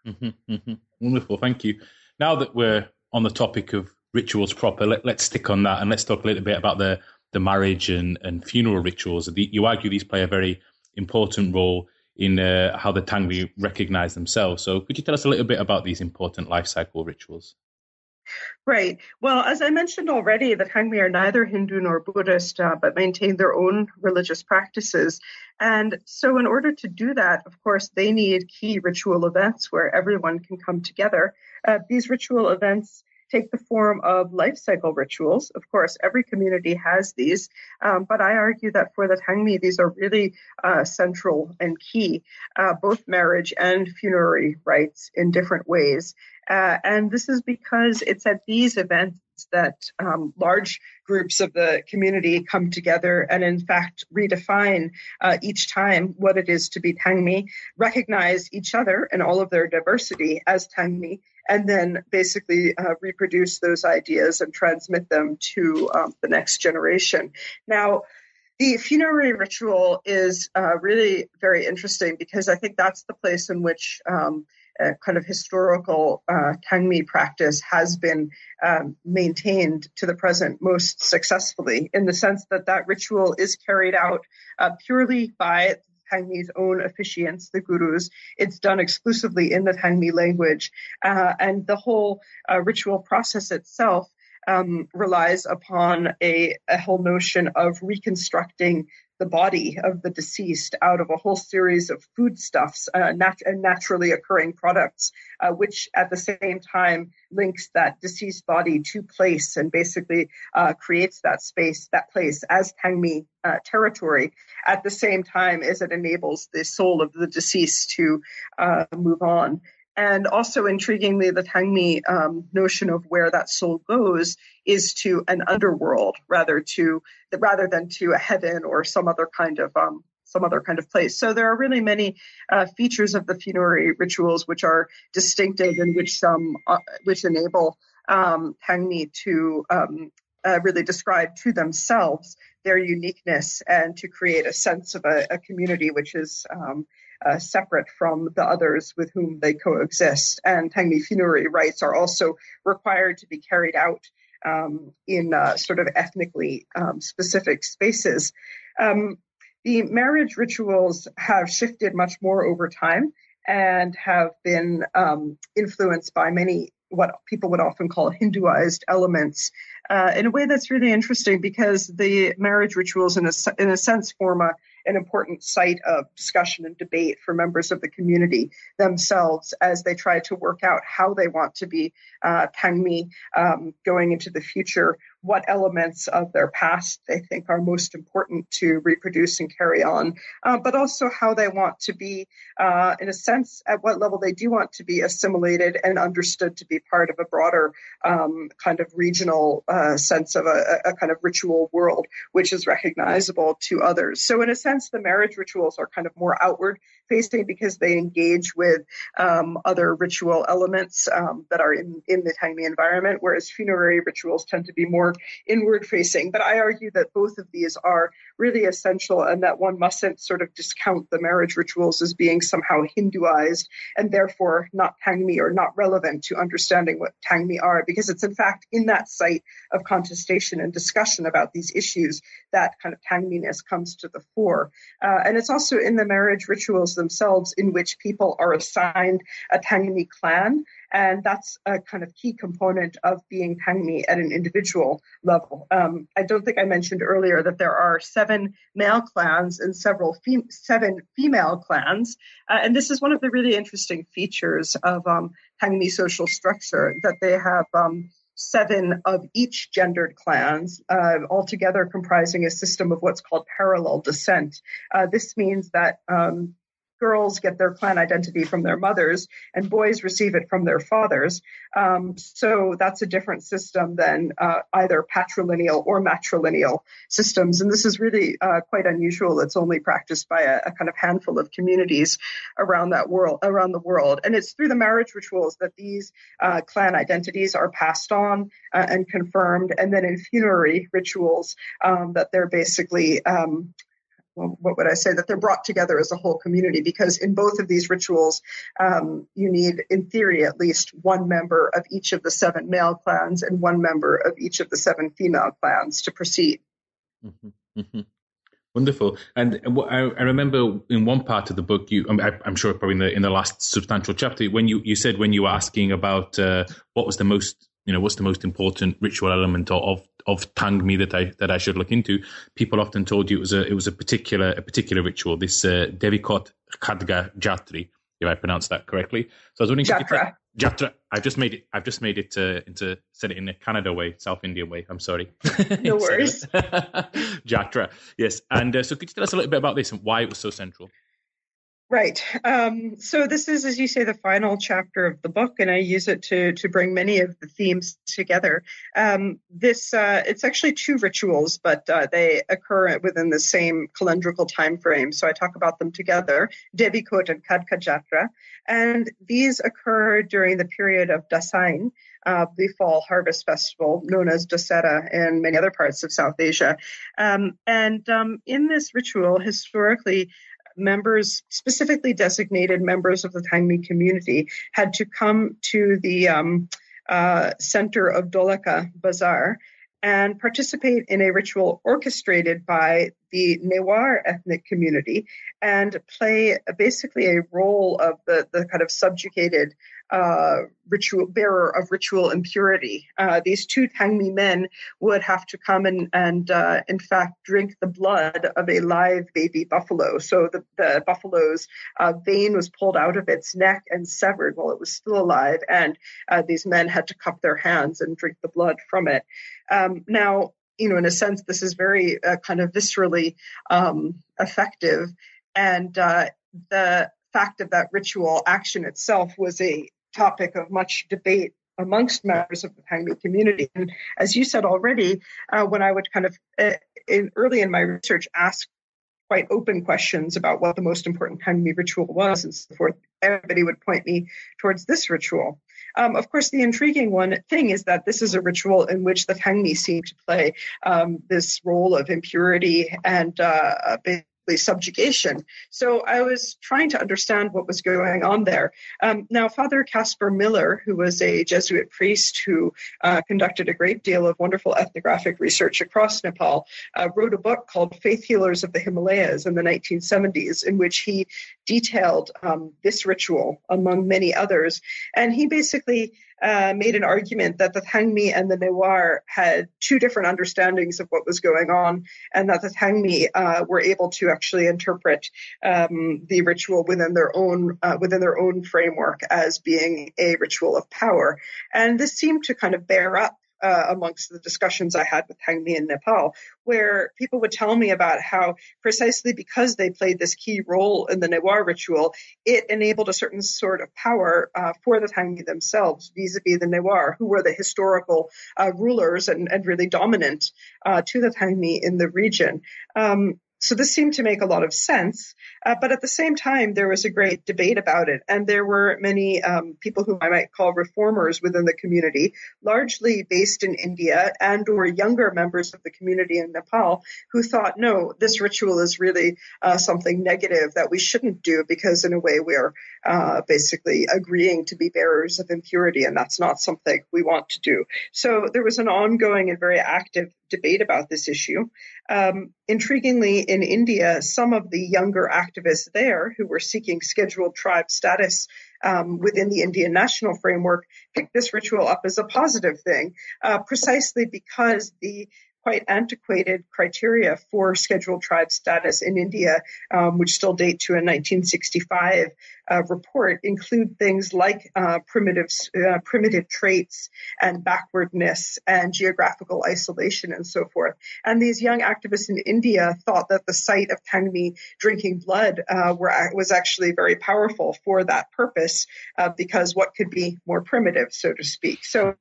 Mm-hmm, mm-hmm. Wonderful, thank you. Now that we're on the topic of rituals proper, let, us stick on that and let's talk a little bit about the the marriage and, and funeral rituals. You argue these play a very important role in uh, how the Tangmi recognize themselves. So, could you tell us a little bit about these important life cycle rituals? Right. Well, as I mentioned already, the Tangmi are neither Hindu nor Buddhist, uh, but maintain their own religious practices. And so, in order to do that, of course, they need key ritual events where everyone can come together. Uh, these ritual events take the form of life cycle rituals. Of course, every community has these, um, but I argue that for the Tangmi, these are really uh, central and key, uh, both marriage and funerary rites in different ways. Uh, and this is because it's at these events that um, large groups of the community come together and, in fact, redefine uh, each time what it is to be Tangmi, recognize each other and all of their diversity as Tangmi, and then basically uh, reproduce those ideas and transmit them to um, the next generation. Now, the funerary ritual is uh, really very interesting because I think that's the place in which um, kind of historical uh, Tangmi practice has been um, maintained to the present most successfully in the sense that that ritual is carried out uh, purely by Tangmi's own officiants, the gurus. It's done exclusively in the Tangmi language, uh, and the whole uh, ritual process itself um, relies upon a, a, whole notion of reconstructing the body of the deceased out of a whole series of foodstuffs uh, nat- and naturally occurring products, uh, which at the same time links that deceased body to place and basically uh, creates that space, that place as Tangmi uh, territory, at the same time as it enables the soul of the deceased to uh, move on. And also intriguingly, the Tangmi um, notion of where that soul goes is to an underworld rather to rather than to a heaven or some other kind of um, some other kind of place. So there are really many uh, features of the funerary rituals which are distinctive and which some uh, which enable um, Tangmi to um, uh, really describe to themselves their uniqueness and to create a sense of a, a community which is um, uh, separate from the others with whom they coexist. And Tangmi funerary rites are also required to be carried out um, in uh, sort of ethnically um, specific spaces. Um, the marriage rituals have shifted much more over time and have been um, influenced by many what people would often call Hinduized elements uh, in a way that's really interesting because the marriage rituals, in a, in a sense, form a an important site of discussion and debate for members of the community themselves as they try to work out how they want to be uh, um, going into the future what elements of their past they think are most important to reproduce and carry on, uh, but also how they want to be, uh, in a sense, at what level they do want to be assimilated and understood to be part of a broader um, kind of regional uh, sense of a, a, kind of ritual world, which is recognizable to others. So, in a sense, the marriage rituals are kind of more outward facing because they engage with um, other ritual elements um, that are in, in the Tangmi environment, whereas funerary rituals tend to be more inward facing. But I argue that both of these are really essential and that one mustn't sort of discount the marriage rituals as being somehow Hinduized and therefore not Tangmi or not relevant to understanding what Tangmi are, because it's in fact in that site of contestation and discussion about these issues that kind of Tangminess comes to the fore. Uh, and it's also in the marriage rituals themselves in which people are assigned a Tangmi clan and that's a kind of key component of being Tangmi at an individual level. Um, I don't think I mentioned earlier that there are seven male clans and several fem- seven female clans. Uh, and this is one of the really interesting features of um, Tangmi social structure that they have. Um, seven of each gendered clans, uh, altogether comprising a system of what's called parallel descent. Uh, this means that um, girls get their clan identity from their mothers and boys receive it from their fathers. Um, so that's a different system than uh, either patrilineal or matrilineal systems. And this is really uh, quite unusual. It's only practiced by a, a, kind of handful of communities around that world, around the world. And it's through the marriage rituals that these uh, clan identities are passed on uh, and confirmed. And then in funerary rituals um, that they're basically um, well, what would I say, that they're brought together as a whole community because in both of these rituals, um, you need, in theory, at least one member of each of the seven male clans and one member of each of the seven female clans to proceed. Mm-hmm. Mm-hmm. Wonderful. And I, I, remember in one part of the book, you, I, am sure probably in the, in the last substantial chapter, when you, you said when you were asking about uh, what was the most you know what's the most important ritual element of of Tangmi that I that I should look into. People often told you it was a it was a particular a particular ritual. This uh, Devikot Khadga Jatri, if I pronounced that correctly. So I was wondering, Jatra. Jatra, I've just made it. I've just made it uh, into said it in a Kannada way, South Indian way. I'm sorry. No worries. Jatra, yes. And uh, so, could you tell us a little bit about this and why it was so central? Right. Um, so this is, as you say, the final chapter of the book, and I use it to to bring many of the themes together. Um, this uh, it's actually two rituals, but uh, they occur within the same calendrical time frame. So I talk about them together, Devikot and Khadga Jatra, and these occur during the period of Dasain, uh, the fall harvest festival known as Dussehra in many other parts of South Asia. Um, and um, in this ritual, historically, members, specifically designated members of the Thangmi community, had to come to the um, uh, center of Dolakha Bazaar and participate in a ritual orchestrated by the Newar ethnic community and play basically a role of the, the kind of subjugated uh, ritual bearer of ritual impurity. Uh, these two Tangmi men would have to come and, and uh, in fact, drink the blood of a live baby buffalo. So the, the buffalo's uh, vein was pulled out of its neck and severed while it was still alive, and uh, these men had to cup their hands and drink the blood from it. Um, now, you know, in a sense, this is very uh, kind of viscerally um, effective, and the fact of that ritual action itself was a topic of much debate amongst members of the Thangmi community. And as you said already, uh, when I would kind of uh, in, early in my research ask quite open questions about what the most important Thangmi ritual was and so forth, everybody would point me towards this ritual. Um, of course, the intriguing one thing is that this is a ritual in which the Thangmi seem to play um, this role of impurity and uh, subjugation. So I was trying to understand what was going on there. Um, now, Father Casper Miller, who was a Jesuit priest who uh, conducted a great deal of wonderful ethnographic research across Nepal, uh, wrote a book called Faith Healers of the Himalayas in the 1970s, in which he detailed um, this ritual among many others. And he basically uh, made an argument that the Tangmi and the Newar had two different understandings of what was going on, and that the Tangmi uh, were able to actually interpret um, the ritual within their own uh, within their own framework as being a ritual of power. And this seemed to kind of bear up uh, amongst the discussions I had with Thangmi in Nepal, where people would tell me about how precisely because they played this key role in the Newar ritual, it enabled a certain sort of power uh, for the Thangmi themselves vis-a-vis the Newar, who were the historical uh, rulers and, and, really dominant uh, to the Thangmi in the region. Um, so this seemed to make a lot of sense. Uh, but at the same time, there was a great debate about it. And there were many um, people who I might call reformers within the community, largely based in India and or younger members of the community in Nepal who thought, no, this ritual is really uh, something negative that we shouldn't do because in a way we're uh, basically agreeing to be bearers of impurity. And that's not something we want to do. So there was an ongoing and very active debate about this issue. Um, intriguingly, in India, some of the younger activists there who were seeking scheduled tribe status um, within the Indian national framework picked this ritual up as a positive thing, uh, precisely because the quite antiquated criteria for scheduled tribe status in India, um, which still date to a 1965 uh, report, include things like uh, primitive uh, primitive traits and backwardness and geographical isolation and so forth. And these young activists in India thought that the sight of Thangmi drinking blood uh, were, was actually very powerful for that purpose, uh, because what could be more primitive, so to speak. So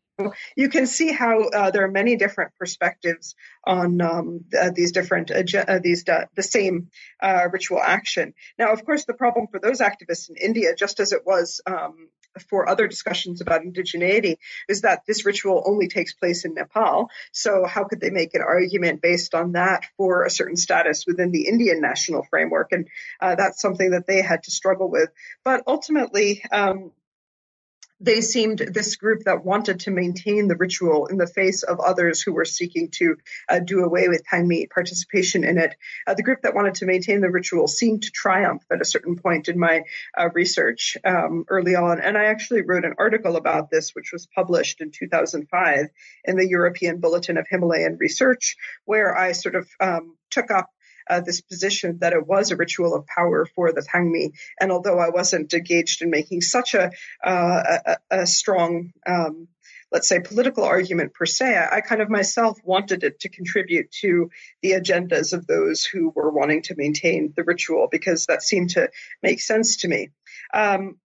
you can see how uh, there are many different perspectives on um, uh, these different uh, these uh, the same uh, ritual action. Now, of course, the problem for those activists in India, just as it was um, for other discussions about indigeneity, is that this ritual only takes place in Nepal. So, how could they make an argument based on that for a certain status within the Indian national framework? And uh, that's something that they had to struggle with. But ultimately. Um, they seemed this group that wanted to maintain the ritual in the face of others who were seeking to uh, do away with Thangmi participation in it. Uh, the group that wanted to maintain the ritual seemed to triumph at a certain point in my uh, research um, early on. And I actually wrote an article about this, which was published in 2005 in the European Bulletin of Himalayan Research, where I sort of um, took up uh, this position that it was a ritual of power for the Tangmi. And although I wasn't engaged in making such a, uh, a, a, strong um, let's say, political argument per se. I kind of myself wanted it to contribute to the agendas of those who were wanting to maintain the ritual because that seemed to make sense to me. Um,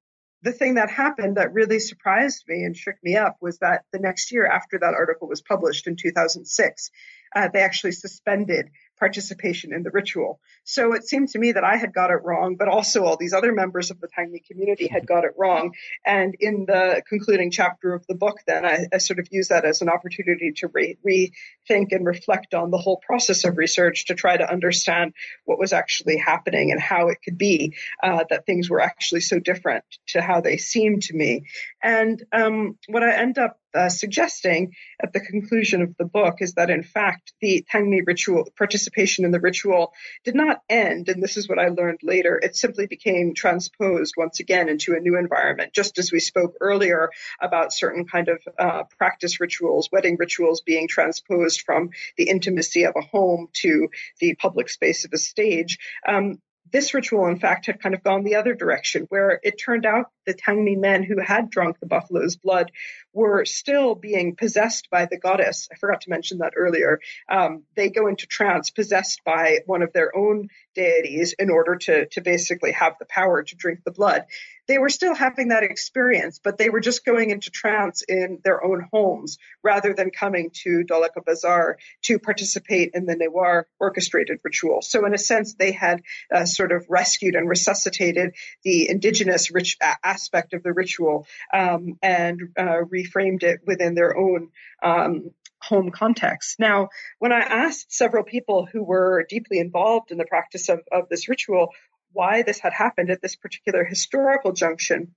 the thing that happened that really surprised me and shook me up was that the next year after that article was published in 2006, uh, they actually suspended participation in the ritual. So it seemed to me that I had got it wrong, but also all these other members of the Tangmi community had got it wrong. And in the concluding chapter of the book, then I, I sort of use that as an opportunity to re- rethink and reflect on the whole process of research to try to understand what was actually happening and how it could be uh, that things were actually so different to how they seemed to me. And um, what I end up uh, suggesting at the conclusion of the book is that in fact the Tangmi ritual participation in the ritual did not end, and this is what I learned later. It simply became transposed once again into a new environment, just as we spoke earlier about certain kind of uh, practice rituals, wedding rituals being transposed from the intimacy of a home to the public space of a stage. Um, this ritual, in fact, had kind of gone the other direction, where it turned out the Tangmi men who had drunk the buffalo's blood were still being possessed by the goddess. I forgot to mention that earlier. Um, they go into trance possessed by one of their own deities in order to, to basically have the power to drink the blood. They were still having that experience, but they were just going into trance in their own homes rather than coming to Dolakha Bazaar to participate in the Newar orchestrated ritual. So, in a sense, they had uh, sort of rescued and resuscitated the indigenous rich aspect of the ritual um, and uh, reframed it within their own um, home context. Now, when I asked several people who were deeply involved in the practice of, of this ritual why this had happened at this particular historical junction,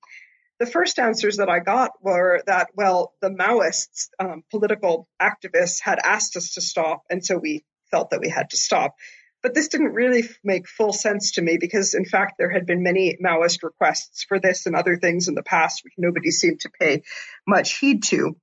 the first answers that I got were that, well, the Maoists, um, political activists, had asked us to stop, and so we felt that we had to stop. But this didn't really make full sense to me because, in fact, there had been many Maoist requests for this and other things in the past, which nobody seemed to pay much heed to.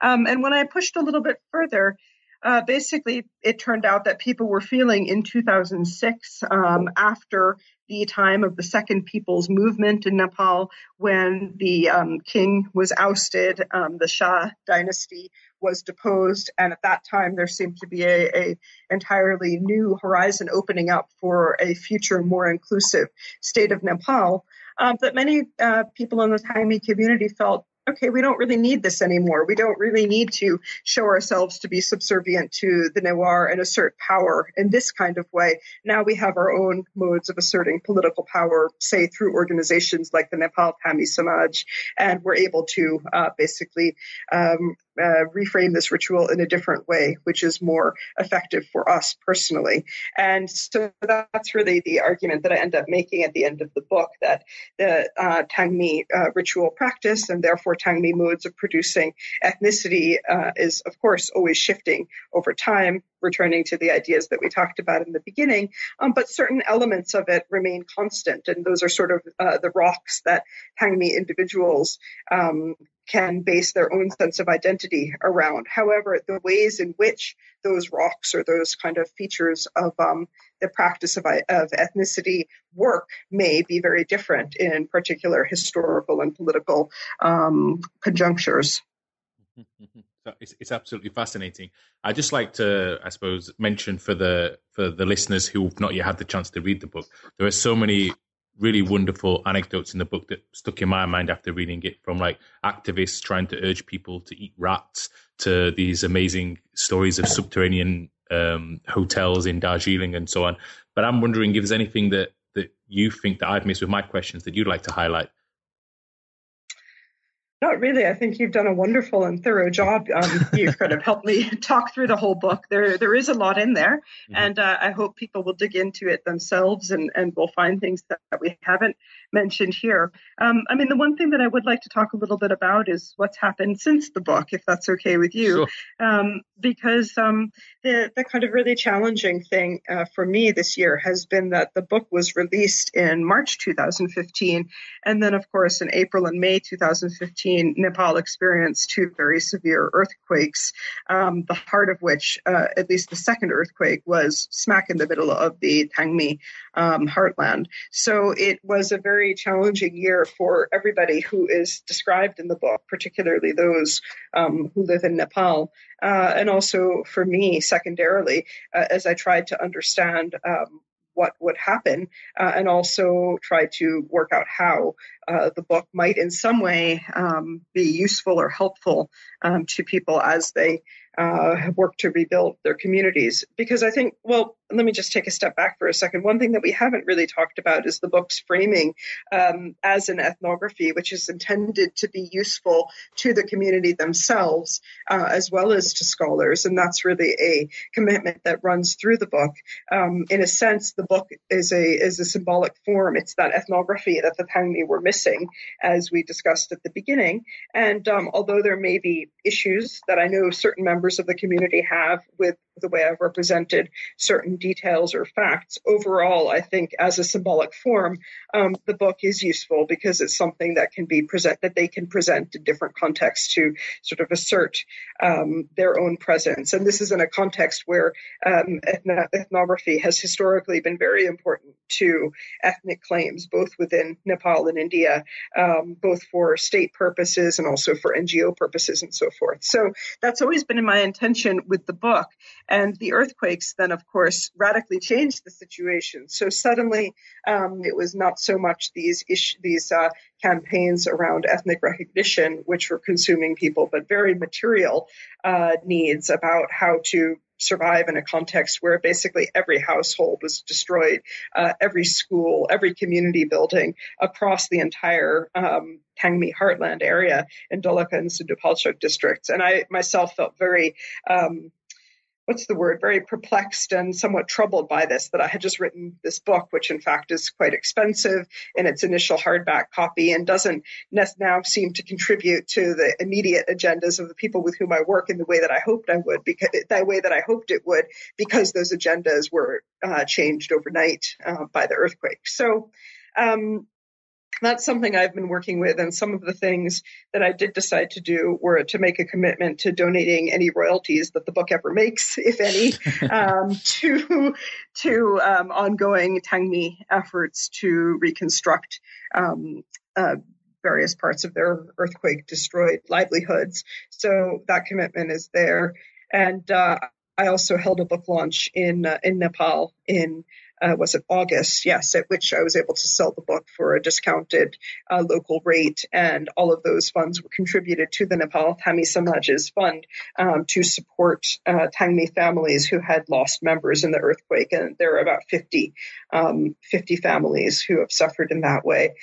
Um, and when I pushed a little bit further, uh, basically, it turned out that people were feeling in 2006, um, after the time of the Second People's Movement in Nepal, when the um, king was ousted, um, the Shah dynasty was deposed, and at that time there seemed to be a, a entirely new horizon opening up for a future, more inclusive state of Nepal. Um, but many uh, people in the Tangmi community felt okay, we don't really need this anymore. We don't really need to show ourselves to be subservient to the Newar and assert power in this kind of way. Now we have our own modes of asserting political power, say through organizations like the Nepal Tangmi Samaj, and we're able to uh, basically um, uh, reframe this ritual in a different way, which is more effective for us personally. And so that's really the argument that I end up making at the end of the book that the uh, Tangmi uh, ritual practice and therefore Tangmi modes of producing ethnicity uh, is, of course, always shifting over time, returning to the ideas that we talked about in the beginning. Um, but certain elements of it remain constant, and those are sort of uh, the rocks that Tangmi individuals um, can base their own sense of identity around. However, the ways in which those rocks or those kind of features of um, the practice of, of ethnicity work may be very different in particular historical and political um, conjunctures. It's, it's, absolutely fascinating. I just like to, I suppose, mention for the for the listeners who've not yet had the chance to read the book. There are so many really wonderful anecdotes in the book that stuck in my mind after reading it from like activists trying to urge people to eat rats to these amazing stories of subterranean um, hotels in Darjeeling and so on. But I'm wondering if there's anything that, that you think that I've missed with my questions that you'd like to highlight not really. I think you've done a wonderful and thorough job. Um, you've kind of helped me talk through the whole book. There, there is a lot in there, mm-hmm. and uh, I hope people will dig into it themselves and and will find things that, that we haven't mentioned here. Um, I mean, the one thing that I would like to talk a little bit about is what's happened since the book, if that's okay with you, sure. um, because um, the the kind of really challenging thing uh, for me this year has been that the book was released in March 2015, and then of course in April and May 2015 Nepal experienced two very severe earthquakes, um, the heart of which, uh, at least the second earthquake, was smack in the middle of the Tangmi um, heartland. So it was a very challenging year for everybody who is described in the book, particularly those um, who live in Nepal. Uh, and also for me, secondarily, uh, as I tried to understand um, what would happen uh, and also try to work out how uh, the book might in some way um, be useful or helpful um, to people as they uh, work to rebuild their communities. Because I think, well, let me just take a step back for a second. One thing that we haven't really talked about is the book's framing um, as an ethnography, which is intended to be useful to the community themselves uh, as well as to scholars. And that's really a commitment that runs through the book. Um, in a sense, the book is a is a symbolic form. It's that ethnography that the Thangmi were missing, as we discussed at the beginning. And um, although there may be issues that I know certain members of the community have with the way I've represented certain details or facts. Overall, I think as a symbolic form, um, the book is useful because it's something that can be present that they can present in different contexts to sort of assert um, their own presence. And this is in a context where um, ethnography has historically been very important to ethnic claims, both within Nepal and India, um, both for state purposes and also for NGO purposes and so forth. So that's always been my intention with the book and the earthquakes then, of course, radically changed the situation. So suddenly, um, it was not so much these ish- these uh, campaigns around ethnic recognition, which were consuming people, but very material uh, needs about how to survive in a context where basically every household was destroyed, uh, every school, every community building across the entire um, Thangmi heartland area in Dolakha and Sindhupalchok districts. And I myself felt very um, what's the word, very perplexed and somewhat troubled by this, that I had just written this book, which in fact is quite expensive in its initial hardback copy and doesn't now seem to contribute to the immediate agendas of the people with whom I work in the way that I hoped I would, because that way that I hoped it would, because those agendas were uh, changed overnight uh, by the earthquake. So, um, that's something I've been working with. And some of the things that I did decide to do were to make a commitment to donating any royalties that the book ever makes, if any, um, to to um, ongoing Tangmi efforts to reconstruct um, uh, various parts of their earthquake destroyed livelihoods. So that commitment is there. And uh, I also held a book launch in uh, in Nepal in uh, was it August? Yes, at which I was able to sell the book for a discounted uh, local rate, and all of those funds were contributed to the Nepal Thangmi Samaj's fund um, to support uh, Thangmi families who had lost members in the earthquake, and there are about 50, um, 50 families who have suffered in that way.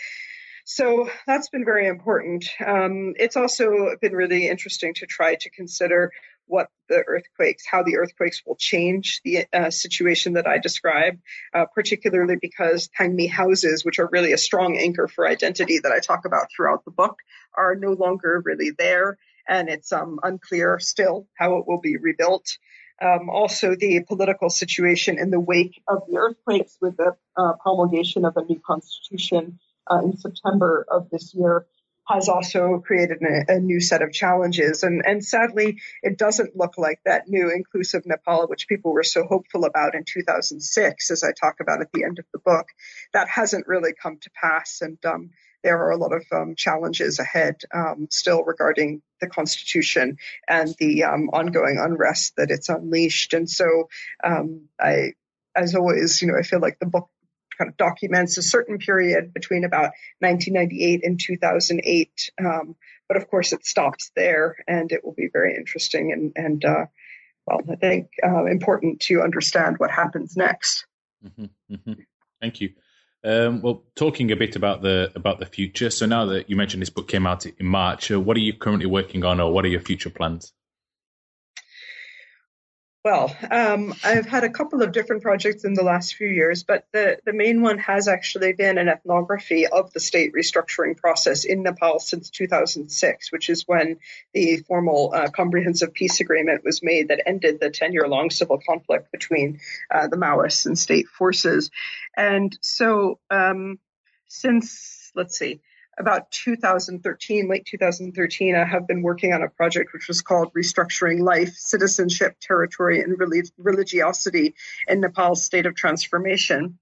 So that's been very important. Um, it's also been really interesting to try to consider what the earthquakes, how the earthquakes will change the uh, situation that I described, uh, particularly because Tangmi houses, which are really a strong anchor for identity that I talk about throughout the book, are no longer really there. And it's um, unclear still how it will be rebuilt. Um, also, the political situation in the wake of the earthquakes with the uh, promulgation of a new constitution uh, in September of this year has also created a, a, new set of challenges. And, and sadly, it doesn't look like that new inclusive Nepal, which people were so hopeful about in 2006, as I talk about at the end of the book, that hasn't really come to pass. And um, there are a lot of um, challenges ahead um, still regarding the Constitution and the um, ongoing unrest that it's unleashed. And so um, I, as always, you know, I feel like the book kind of documents a certain period between about 1998 and 2008. Um, but of course, it stops there, and it will be very interesting and, and uh, well, I think uh, important to understand what happens next. Mm-hmm, mm-hmm. Thank you. Um, well, talking a bit about the about the future. So now that you mentioned this book came out in March, uh, what are you currently working on, or what are your future plans? Well, um, I've had a couple of different projects in the last few years, but the, the main one has actually been an ethnography of the state restructuring process in Nepal since 2006, which is when the formal uh, comprehensive peace agreement was made that ended the 10 year long civil conflict between uh, the Maoists and state forces. And so, um, since, let's see, about 2013, late 2013, I have been working on a project which was called Restructuring Life, Citizenship, Territory, and Religiosity in Nepal's State of Transformation.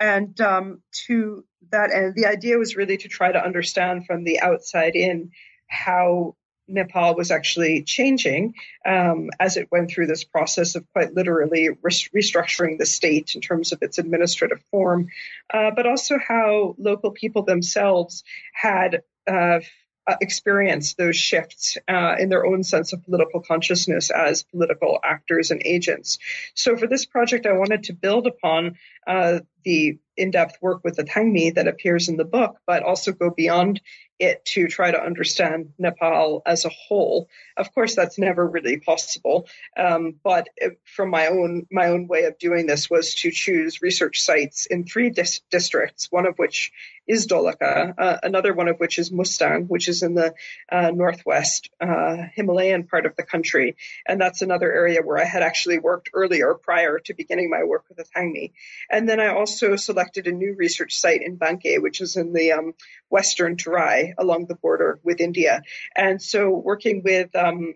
And um, to that end, the idea was really to try to understand from the outside in how Nepal was actually changing um, as it went through this process of quite literally restructuring the state in terms of its administrative form, uh, but also how local people themselves had uh, uh, those shifts uh, in their own sense of political consciousness as political actors and agents. So for this project, I wanted to build upon uh, the in-depth work with the Thangmi that appears in the book, but also go beyond it to try to understand Nepal as a whole. Of course, that's never really possible. Um, but from my own my own way of doing this was to choose research sites in three dis- districts, one of which is Dolakha, uh, another one of which is Mustang, which is in the uh, northwest uh, Himalayan part of the country. And that's another area where I had actually worked earlier prior to beginning my work with Thangmi. And then I also selected a new research site in Banke, which is in the um, western Terai along the border with India. And so working with um,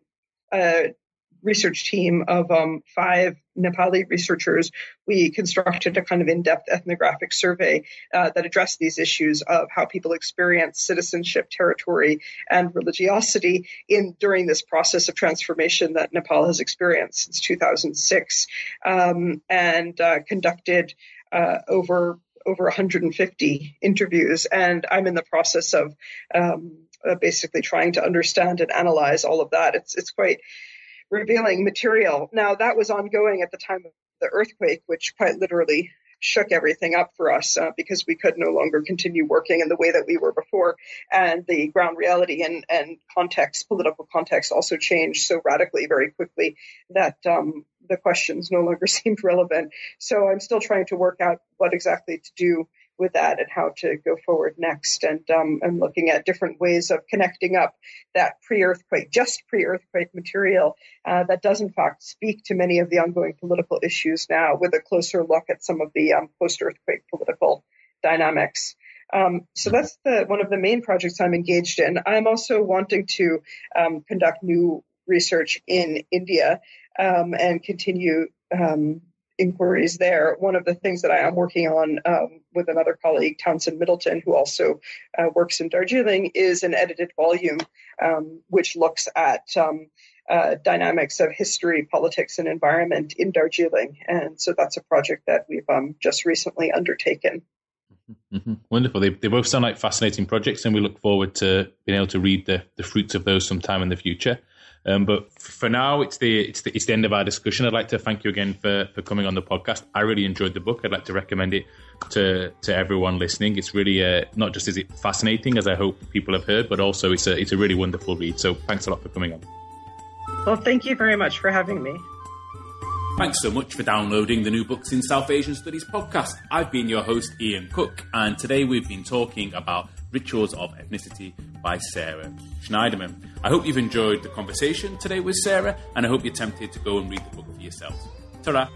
a research team of um, five Nepali researchers, we constructed a kind of in-depth ethnographic survey uh, that addressed these issues of how people experience citizenship, territory, and religiosity in during this process of transformation that Nepal has experienced since 2006, um, and uh, conducted uh, over over 150 interviews, and I'm in the process of um, uh, basically trying to understand and analyze all of that. It's it's quite revealing material. Now, that was ongoing at the time of the earthquake, which quite literally shook everything up for us uh, because we could no longer continue working in the way that we were before. And the ground reality and, and context, political context also changed so radically very quickly that um, the questions no longer seemed relevant. So I'm still trying to work out what exactly to do with that and how to go forward next. And um, I'm looking at different ways of connecting up that pre-earthquake, just pre-earthquake material uh, that does in fact speak to many of the ongoing political issues now, with a closer look at some of the um, post-earthquake political dynamics. Um, so that's the one of the main projects I'm engaged in. I'm also wanting to um, conduct new research in India um, and continue um, inquiries there. One of the things that I am working on um, with another colleague, Townsend Middleton, who also uh, works in Darjeeling, is an edited volume um, which looks at um, uh, dynamics of history, politics, and environment in Darjeeling. And so that's a project that we've um, just recently undertaken. Mm-hmm. Wonderful. They, they both sound like fascinating projects, and we look forward to being able to read the, the fruits of those sometime in the future. Um, but for now, it's the, it's the it's the end of our discussion. I'd like to thank you again for, for coming on the podcast. I really enjoyed the book. I'd like to recommend it to to everyone listening. It's really uh, not just is it fascinating, as I hope people have heard, but also it's a it's a really wonderful read. So thanks a lot for coming on. Well, thank you very much for having me. Thanks so much for downloading the New Books in South Asian Studies podcast. I've been your host, Ian Cook, and today we've been talking about Rituals of Ethnicity by Sara Shneiderman. I hope you've enjoyed the conversation today with Sara, and I hope you're tempted to go and read the book for yourself. Ta